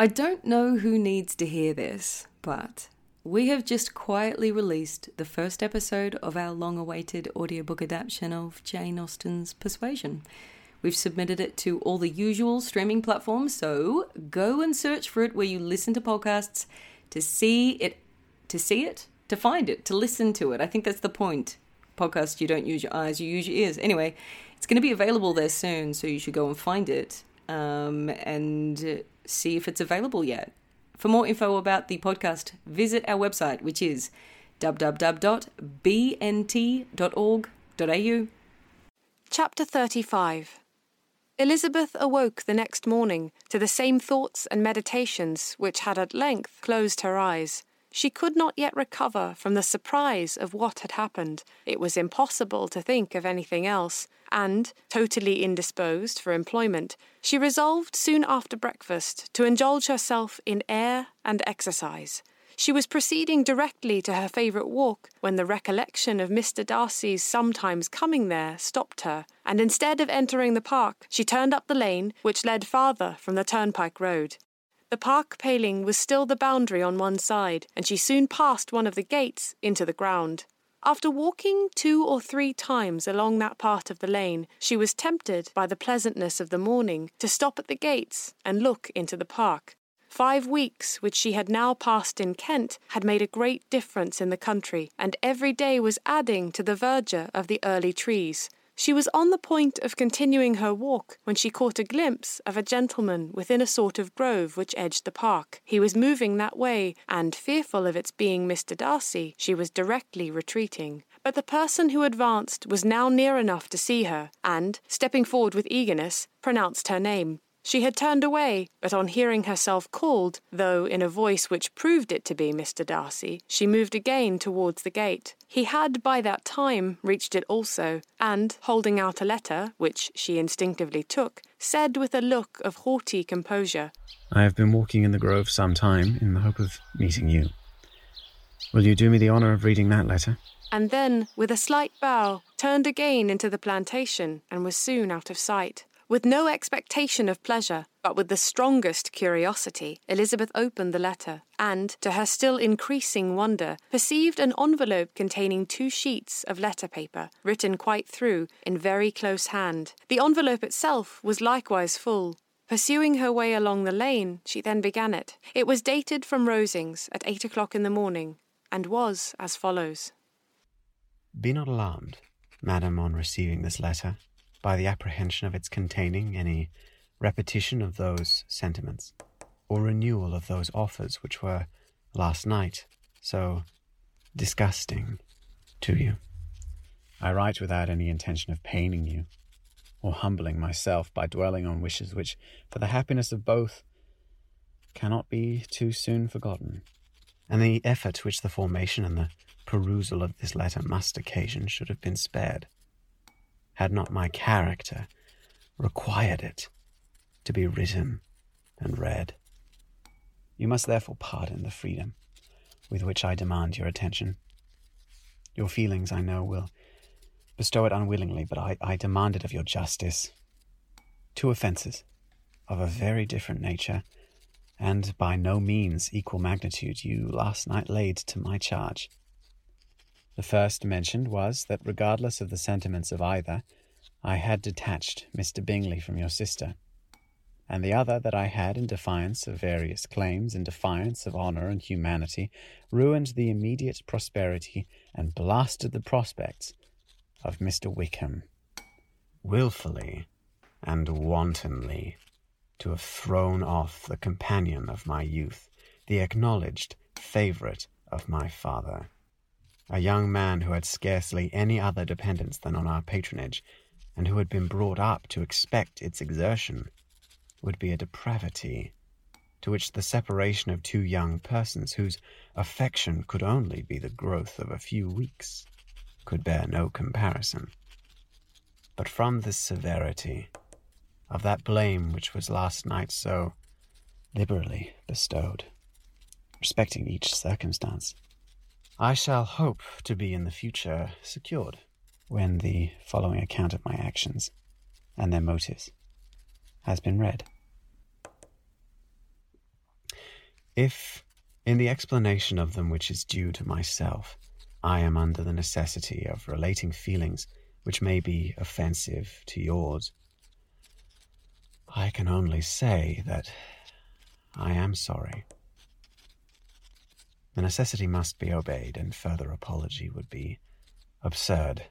I don't know who needs to hear this, but we have just quietly released the first episode of our long awaited audiobook adaptation of Jane Austen's Persuasion. We've submitted it to all the usual streaming platforms, so go and search for it where you listen to podcasts to see it, to see it, to find it, to listen to it. I think that's the point. Podcast, you don't use your eyes, you use your ears. Anyway, it's going to be available there soon, so you should go and find it um, and see if it's available yet. For more info about the podcast, visit our website, which is www.bnt.org.au. Chapter 35 Elizabeth awoke the next morning to the same thoughts and meditations which had at length closed her eyes. She could not yet recover from the surprise of what had happened. It was impossible to think of anything else, and, totally indisposed for employment, she resolved soon after breakfast to indulge herself in air and exercise. She was proceeding directly to her favourite walk when the recollection of Mr. Darcy's sometimes coming there stopped her, and instead of entering the park, she turned up the lane which led farther from the turnpike road. The park paling was still the boundary on one side, and she soon passed one of the gates into the ground. After walking two or three times along that part of the lane, she was tempted by the pleasantness of the morning to stop at the gates and look into the park. Five weeks which she had now passed in Kent had made a great difference in the country, and every day was adding to the verdure of the early trees. She was on the point of continuing her walk when she caught a glimpse of a gentleman within a sort of grove which edged the park. He was moving that way, and, fearful of its being Mr. Darcy, she was directly retreating. But the person who advanced was now near enough to see her, and, stepping forward with eagerness, pronounced her name. She had turned away, but on hearing herself called, though in a voice which proved it to be Mr. Darcy, she moved again towards the gate. He had by that time reached it also, and, holding out a letter, which she instinctively took, said with a look of haughty composure, I have been walking in the grove some time in the hope of meeting you. Will you do me the honour of reading that letter? And then, with a slight bow, turned again into the plantation and was soon out of sight. With no expectation of pleasure, but with the strongest curiosity, Elizabeth opened the letter and, to her still increasing wonder, perceived an envelope containing two sheets of letter paper, written quite through, in very close hand. The envelope itself was likewise full. Pursuing her way along the lane, she then began it. It was dated from Rosings at eight o'clock in the morning, and was as follows Be not alarmed, madam, on receiving this letter by the apprehension of its containing any repetition of those sentiments, or renewal of those offers which were last night so disgusting to you. I write without any intention of paining you, or humbling myself by dwelling on wishes which, for the happiness of both, cannot be too soon forgotten, and the effort which the formation and the perusal of this letter must occasion should have been spared had not my character required it to be written and read. You must therefore pardon the freedom with which I demand your attention. Your feelings, I know, will bestow it unwillingly, but I, I demand it of your justice. Two offences of a very different nature and by no means equal magnitude you last night laid to my charge. The first mentioned was that, regardless of the sentiments of either, I had detached Mr. Bingley from your sister, and the other that I had, in defiance of various claims, in defiance of honour and humanity, ruined the immediate prosperity and blasted the prospects of Mr. Wickham. Wilfully and wantonly to have thrown off the companion of my youth, the acknowledged favourite of my father a young man who had scarcely any other dependence than on our patronage, and who had been brought up to expect its exertion, would be a depravity to which the separation of two young persons whose affection could only be the growth of a few weeks could bear no comparison. But from this severity, of that blame which was last night so liberally bestowed, respecting each circumstance, I shall hope to be in the future secured when the following account of my actions and their motives has been read. If, in the explanation of them which is due to myself, I am under the necessity of relating feelings which may be offensive to yours, I can only say that I am sorry. The necessity must be obeyed, and further apology would be absurd.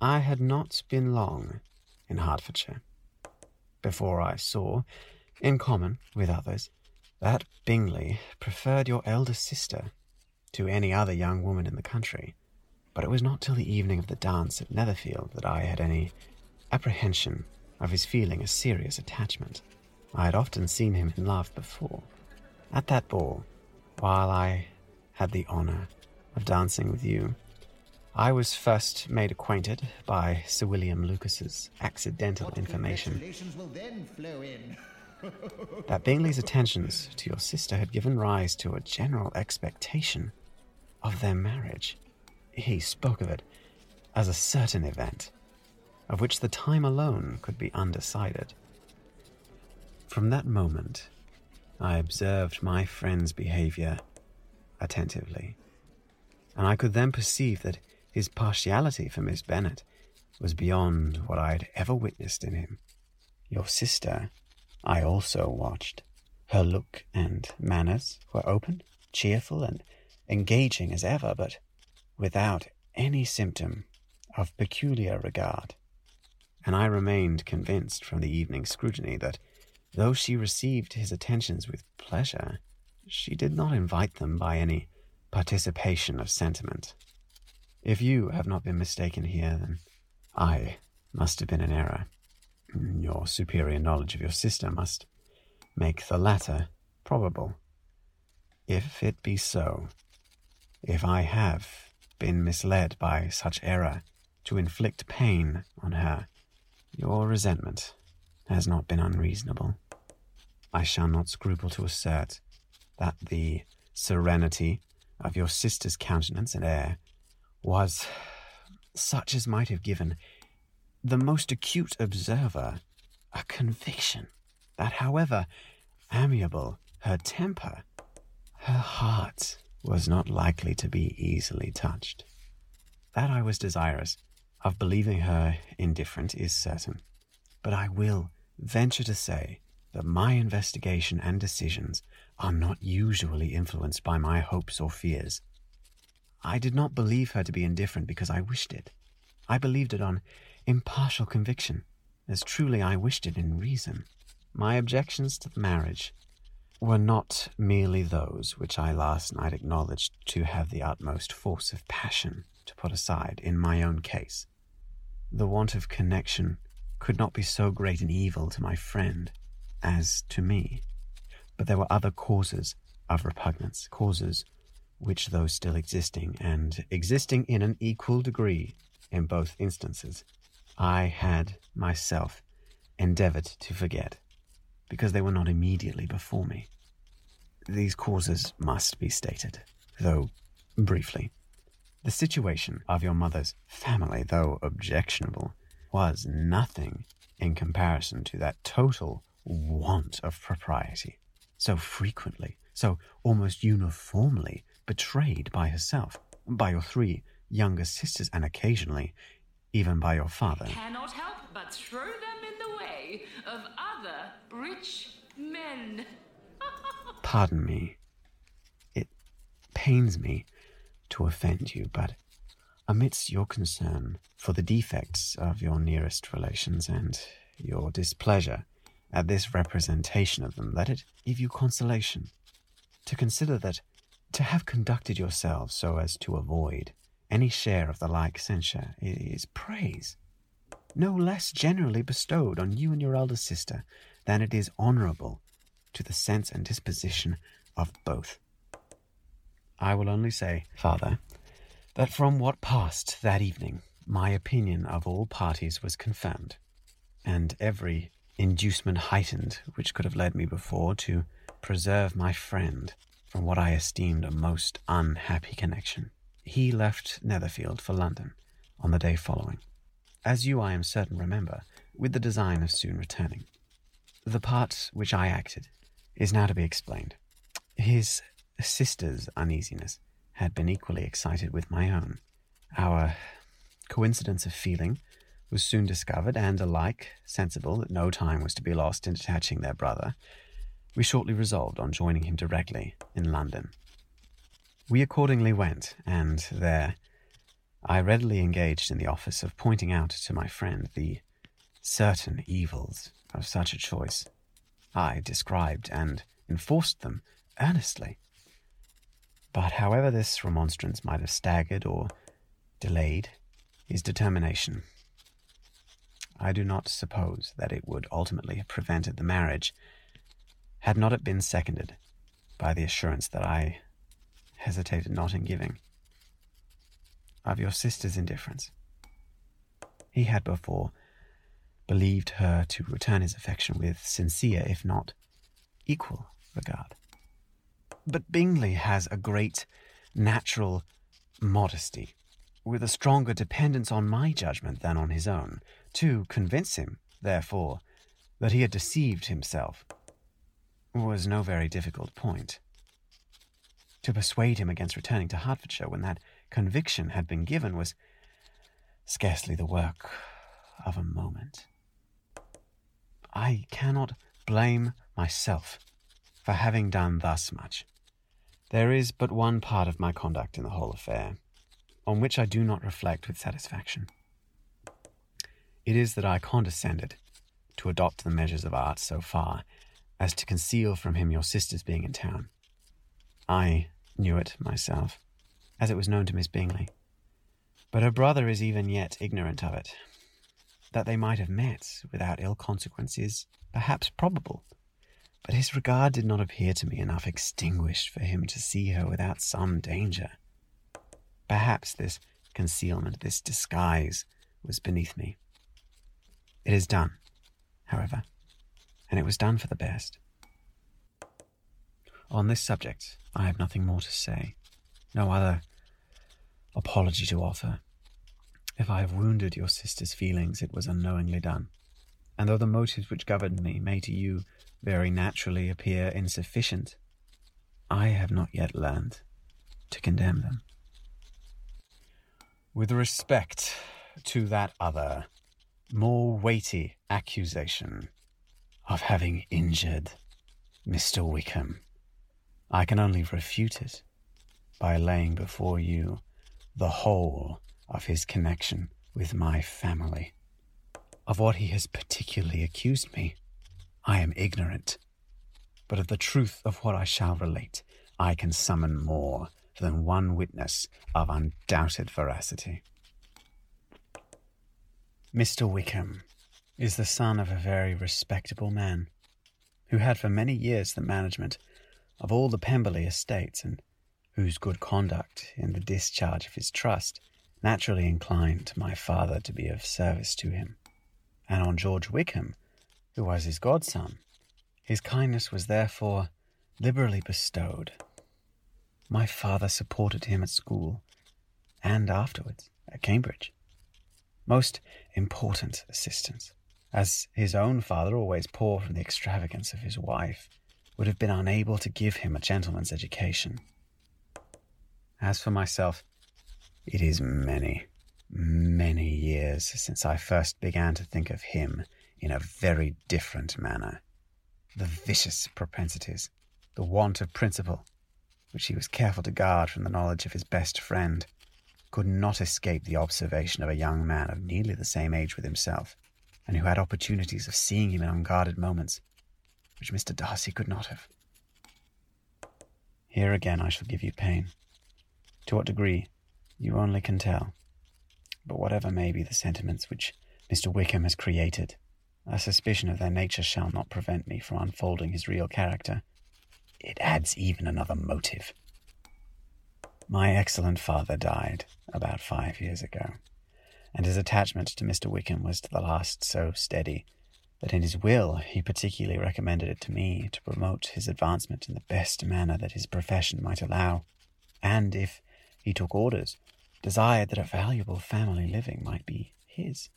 I had not been long in Hertfordshire before I saw, in common with others, that Bingley preferred your elder sister to any other young woman in the country. But it was not till the evening of the dance at Netherfield that I had any apprehension of his feeling a serious attachment. I had often seen him in love before. At that ball, while I had the honour of dancing with you, I was first made acquainted by Sir William Lucas's accidental information that Bingley's attentions to your sister had given rise to a general expectation of their marriage. He spoke of it as a certain event, of which the time alone could be undecided. From that moment, I observed my friend's behavior attentively, and I could then perceive that his partiality for Miss Bennet was beyond what I had ever witnessed in him. Your sister I also watched. Her look and manners were open, cheerful, and engaging as ever, but without any symptom of peculiar regard. And I remained convinced from the evening scrutiny that though she received his attentions with pleasure, she did not invite them by any participation of sentiment. If you have not been mistaken here, then I must have been in error. Your superior knowledge of your sister must make the latter probable. If it be so, if I have been misled by such error to inflict pain on her, your resentment has not been unreasonable. I shall not scruple to assert that the serenity of your sister's countenance and air was such as might have given the most acute observer a conviction that, however amiable her temper, her heart was not likely to be easily touched. That I was desirous of believing her indifferent is certain, but I will venture to say that my investigation and decisions are not usually influenced by my hopes or fears. I did not believe her to be indifferent because I wished it. I believed it on impartial conviction, as truly I wished it in reason. My objections to the marriage were not merely those which I last night acknowledged to have the utmost force of passion to put aside in my own case. The want of connection could not be so great an evil to my friend as to me, but there were other causes of repugnance, causes which, though still existing, and existing in an equal degree in both instances, I had myself endeavored to forget, because they were not immediately before me. These causes must be stated, though briefly. The situation of your mother's family, though objectionable, was nothing in comparison to that total want of propriety, so frequently, so almost uniformly betrayed by herself, by your three younger sisters, and occasionally even by your father. Cannot help but throw them in the way of other rich men. Pardon me. It pains me to offend you, but amidst your concern for the defects of your nearest relations and your displeasure at this representation of them, let it give you consolation to consider that to have conducted yourselves so as to avoid any share of the like censure is praise, no less generally bestowed on you and your elder sister than it is honourable to the sense and disposition of both. I will only say, farther, that from what passed that evening, my opinion of all parties was confirmed, and every inducement heightened which could have led me before to preserve my friend from what I esteemed a most unhappy connection he left Netherfield for London on the day following, as you, I am certain, remember, with the design of soon returning. The part which I acted is now to be explained. His sister's uneasiness had been equally excited with my own. Our coincidence of feeling was soon discovered, and alike sensible that no time was to be lost in detaching their brother, we shortly resolved on joining him directly in London. We accordingly went, and there I readily engaged in the office of pointing out to my friend the certain evils of such a choice. I described and enforced them earnestly. But however this remonstrance might have staggered or delayed his determination, I do not suppose that it would ultimately have prevented the marriage, had not it been seconded by the assurance that I hesitated not in giving of your sister's indifference. He had before believed her to return his affection with sincere, if not equal, regard. But Bingley has a great natural modesty, with a stronger dependence on my judgment than on his own. To convince him, therefore, that he had deceived himself was no very difficult point. To persuade him against returning to Hertfordshire when that conviction had been given was scarcely the work of a moment. I cannot blame myself for having done thus much. There is but one part of my conduct in the whole affair on which I do not reflect with satisfaction. It is that I condescended to adopt the measures of art so far as to conceal from him your sister's being in town. I knew it myself, as it was known to Miss Bingley. But her brother is even yet ignorant of it. That they might have met without ill consequences, perhaps probable, but his regard did not appear to me enough extinguished for him to see her without some danger. Perhaps this concealment, this disguise, was beneath me. It is done, however, and it was done for the best. On this subject, I have nothing more to say, no other apology to offer. If I have wounded your sister's feelings, it was unknowingly done. And though the motives which governed me may to you very naturally appear insufficient, I have not yet learned to condemn them. With respect to that other, more weighty accusation of having injured Mr. Wickham, I can only refute it by laying before you the whole of his connection with my family. Of what he has particularly accused me, I am ignorant. But of the truth of what I shall relate, I can summon more than one witness of undoubted veracity. Mr. Wickham is the son of a very respectable man, who had for many years the management of all the Pemberley estates, and whose good conduct in the discharge of his trust naturally inclined my father to be of service to him. And on George Wickham, who was his godson, his kindness was therefore liberally bestowed. My father supported him at school and afterwards at Cambridge. Most important assistance, as his own father, always poor from the extravagance of his wife, would have been unable to give him a gentleman's education. As for myself, it is many, many years since I first began to think of him in a very different manner. The vicious propensities, the want of principle, which he was careful to guard from the knowledge of his best friend, could not escape the observation of a young man of nearly the same age with himself, and who had opportunities of seeing him in unguarded moments, which Mr. Darcy could not have. Here again I shall give you pain. To what degree, you only can tell. But whatever may be the sentiments which Mr. Wickham has created, a suspicion of their nature shall not prevent me from unfolding his real character. It adds even another motive. My excellent father died about five years ago, and his attachment to Mr. Wickham was to the last so steady that in his will he particularly recommended it to me to promote his advancement in the best manner that his profession might allow, and if he took orders, desired that a valuable family living might be his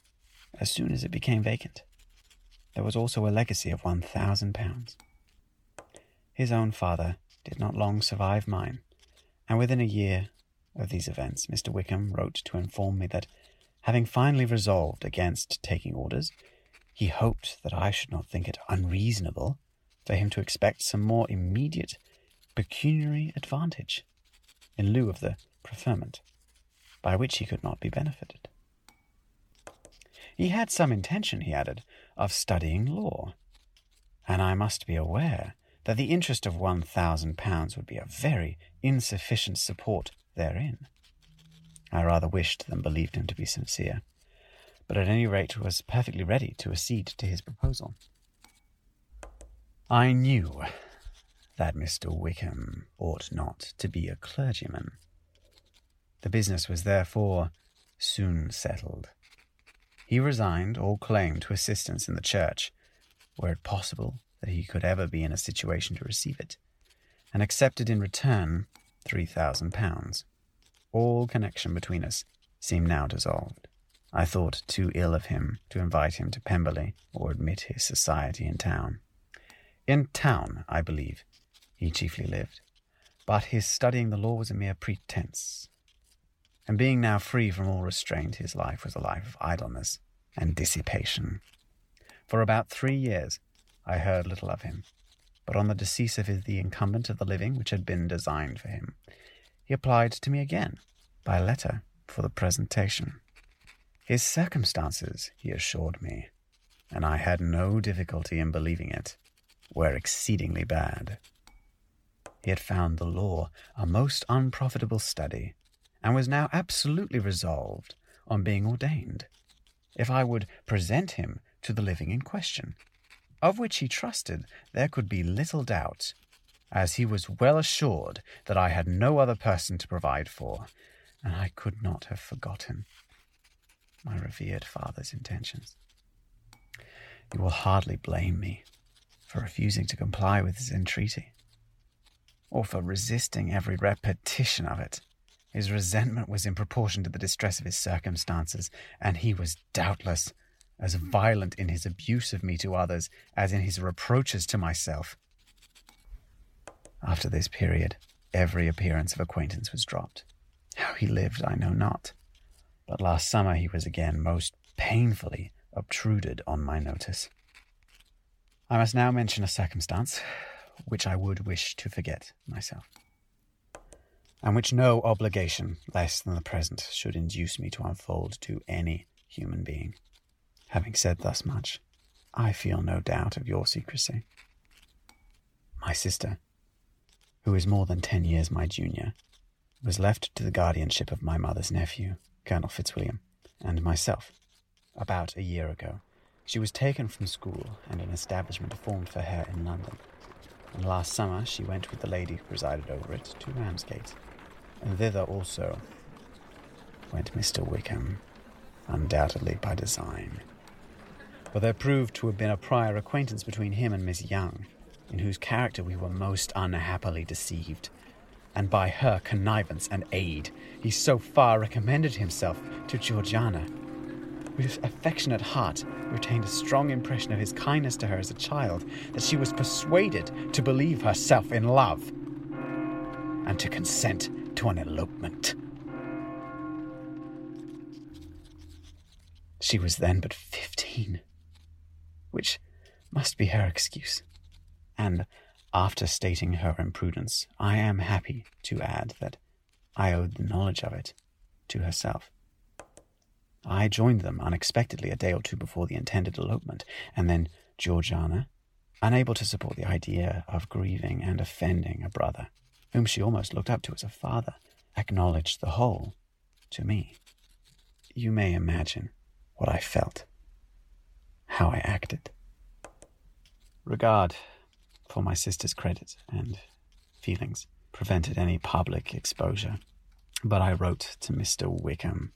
as soon as it became vacant. There was also a legacy of one thousand pounds. his own father did not long survive mine, and within a year of these events, Mr. Wickham wrote to inform me that, having finally resolved against taking orders, he hoped that I should not think it unreasonable for him to expect some more immediate pecuniary advantage in lieu of the preferment, by which he could not be benefited. He had some intention, he added, of studying law, and I must be aware that the interest of one thousand pounds would be a very insufficient support therein. I rather wished than believed him to be sincere, but at any rate was perfectly ready to accede to his proposal. I knew that Mr. Wickham ought not to be a clergyman. The business was therefore soon settled. He resigned all claim to assistance in the church, were it possible that he could ever be in a situation to receive it, and accepted in return three thousand pounds. All connection between us seemed now dissolved. I thought too ill of him to invite him to Pemberley or admit his society in town. In town, I believe, he chiefly lived, but his studying the law was a mere pretense. And being now free from all restraint, his life was a life of idleness and dissipation. For about three years I heard little of him, but on the decease of the incumbent of the living which had been designed for him, he applied to me again by letter for the presentation. His circumstances, he assured me, and I had no difficulty in believing it, were exceedingly bad. He had found the law a most unprofitable study, and was now absolutely resolved on being ordained, if I would present him to the living in question, of which he trusted there could be little doubt, as he was well assured that I had no other person to provide for, and I could not have forgotten my revered father's intentions. You will hardly blame me for refusing to comply with his entreaty, or for resisting every repetition of it. His resentment was in proportion to the distress of his circumstances, and he was doubtless as violent in his abuse of me to others as in his reproaches to myself. After this period, every appearance of acquaintance was dropped. How he lived, I know not, but last summer he was again most painfully obtruded on my notice. I must now mention a circumstance which I would wish to forget myself, and which no obligation less than the present should induce me to unfold to any human being. Having said thus much, I feel no doubt of your secrecy. My sister, who is more than ten years my junior, was left to the guardianship of my mother's nephew, Colonel Fitzwilliam, and myself, about a year ago. She was taken from school and an establishment formed for her in London. And last summer she went with the lady who presided over it to Ramsgate, and thither also went Mr. Wickham, undoubtedly by design. For there proved to have been a prior acquaintance between him and Miss Younge, in whose character we were most unhappily deceived, and by her connivance and aid he so far recommended himself to Georgiana. Whose affectionate heart retained a strong impression of his kindness to her as a child, that she was persuaded to believe herself in love and to consent to an elopement. She was then but fifteen, which must be her excuse. And after stating her imprudence, I am happy to add that I owed the knowledge of it to herself. I joined them unexpectedly a day or two before the intended elopement, and then Georgiana, unable to support the idea of grieving and offending a brother, whom she almost looked up to as a father, acknowledged the whole to me. You may imagine what I felt, how I acted. Regard for my sister's credit and feelings prevented any public exposure, but I wrote to Mr. Wickham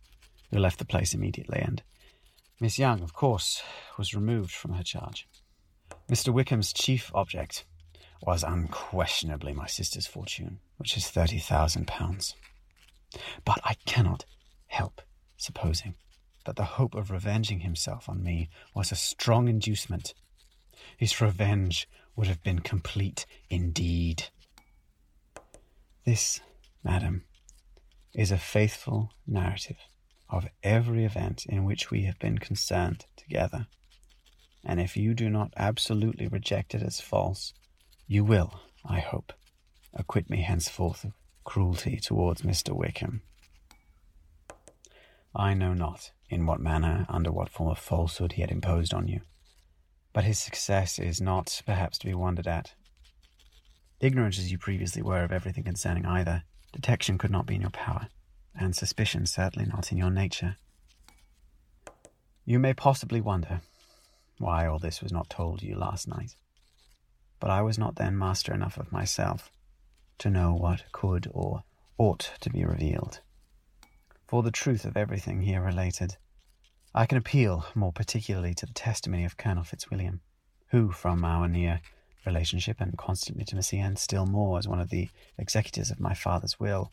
who left the place immediately, and Miss Younge, of course, was removed from her charge. Mr. Wickham's chief object was unquestionably my sister's fortune, which is thirty thousand pounds. But I cannot help supposing that the hope of revenging himself on me was a strong inducement. His revenge would have been complete indeed. This, madam, is a faithful narrative of every event in which we have been concerned together. And if you do not absolutely reject it as false, you will, I hope, acquit me henceforth of cruelty towards Mr. Wickham. I know not in what manner, under what form of falsehood he had imposed on you, but his success is not perhaps to be wondered at. Ignorant as you previously were of everything concerning either, detection could not be in your power and suspicion certainly not in your nature. You may possibly wonder why all this was not told you last night, but I was not then master enough of myself to know what could or ought to be revealed. For the truth of everything here related, I can appeal more particularly to the testimony of Colonel Fitzwilliam, who, from our near relationship and constant intimacy, and still more as one of the executors of my father's will,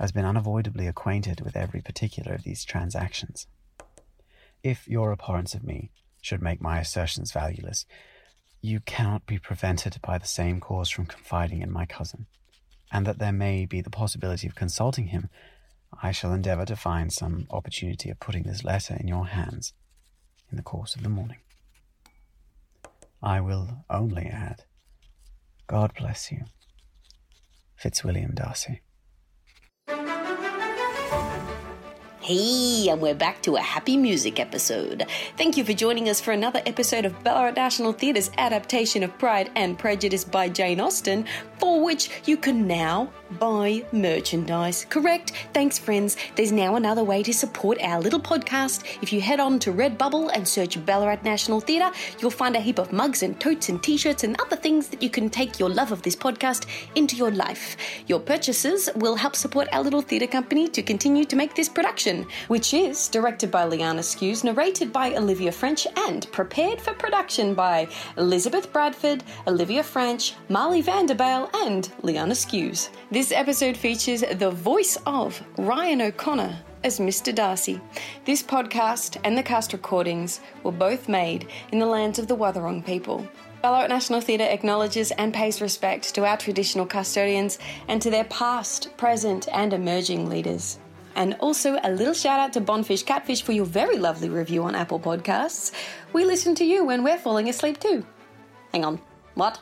has been unavoidably acquainted with every particular of these transactions. If your abhorrence of me should make my assertions valueless, you cannot be prevented by the same cause from confiding in my cousin, and that there may be the possibility of consulting him, I shall endeavour to find some opportunity of putting this letter in your hands in the course of the morning. I will only add, God bless you, Fitzwilliam Darcy. Hey, and we're back to a happy music episode. Thank you for joining us for another episode of Ballarat National Theatre's adaptation of Pride and Prejudice by Jane Austen, for which you can now buy merchandise. Correct? Thanks, friends. There's now another way to support our little podcast. If you head on to Redbubble and search Ballarat National Theatre, you'll find a heap of mugs and totes and t shirts and other things that you can take your love of this podcast into your life. Your purchases will help support our little theatre company to continue to make this production which is directed by Liana Skews, narrated by Olivia French, and prepared for production by Elizabeth Bradford, Olivia French, Marley Vanderbale, and Liana Skews. This episode features the voice of Ryan O'Connor as Mr. Darcy. This podcast and the cast recordings were both made in the lands of the Wathaurong people. Ballarat National Theatre acknowledges and pays respect to our traditional custodians and to their past, present, and emerging leaders. And also a little shout out to Bonfish Catfish for your very lovely review on Apple Podcasts. We listen to you when we're falling asleep too. Hang on. What?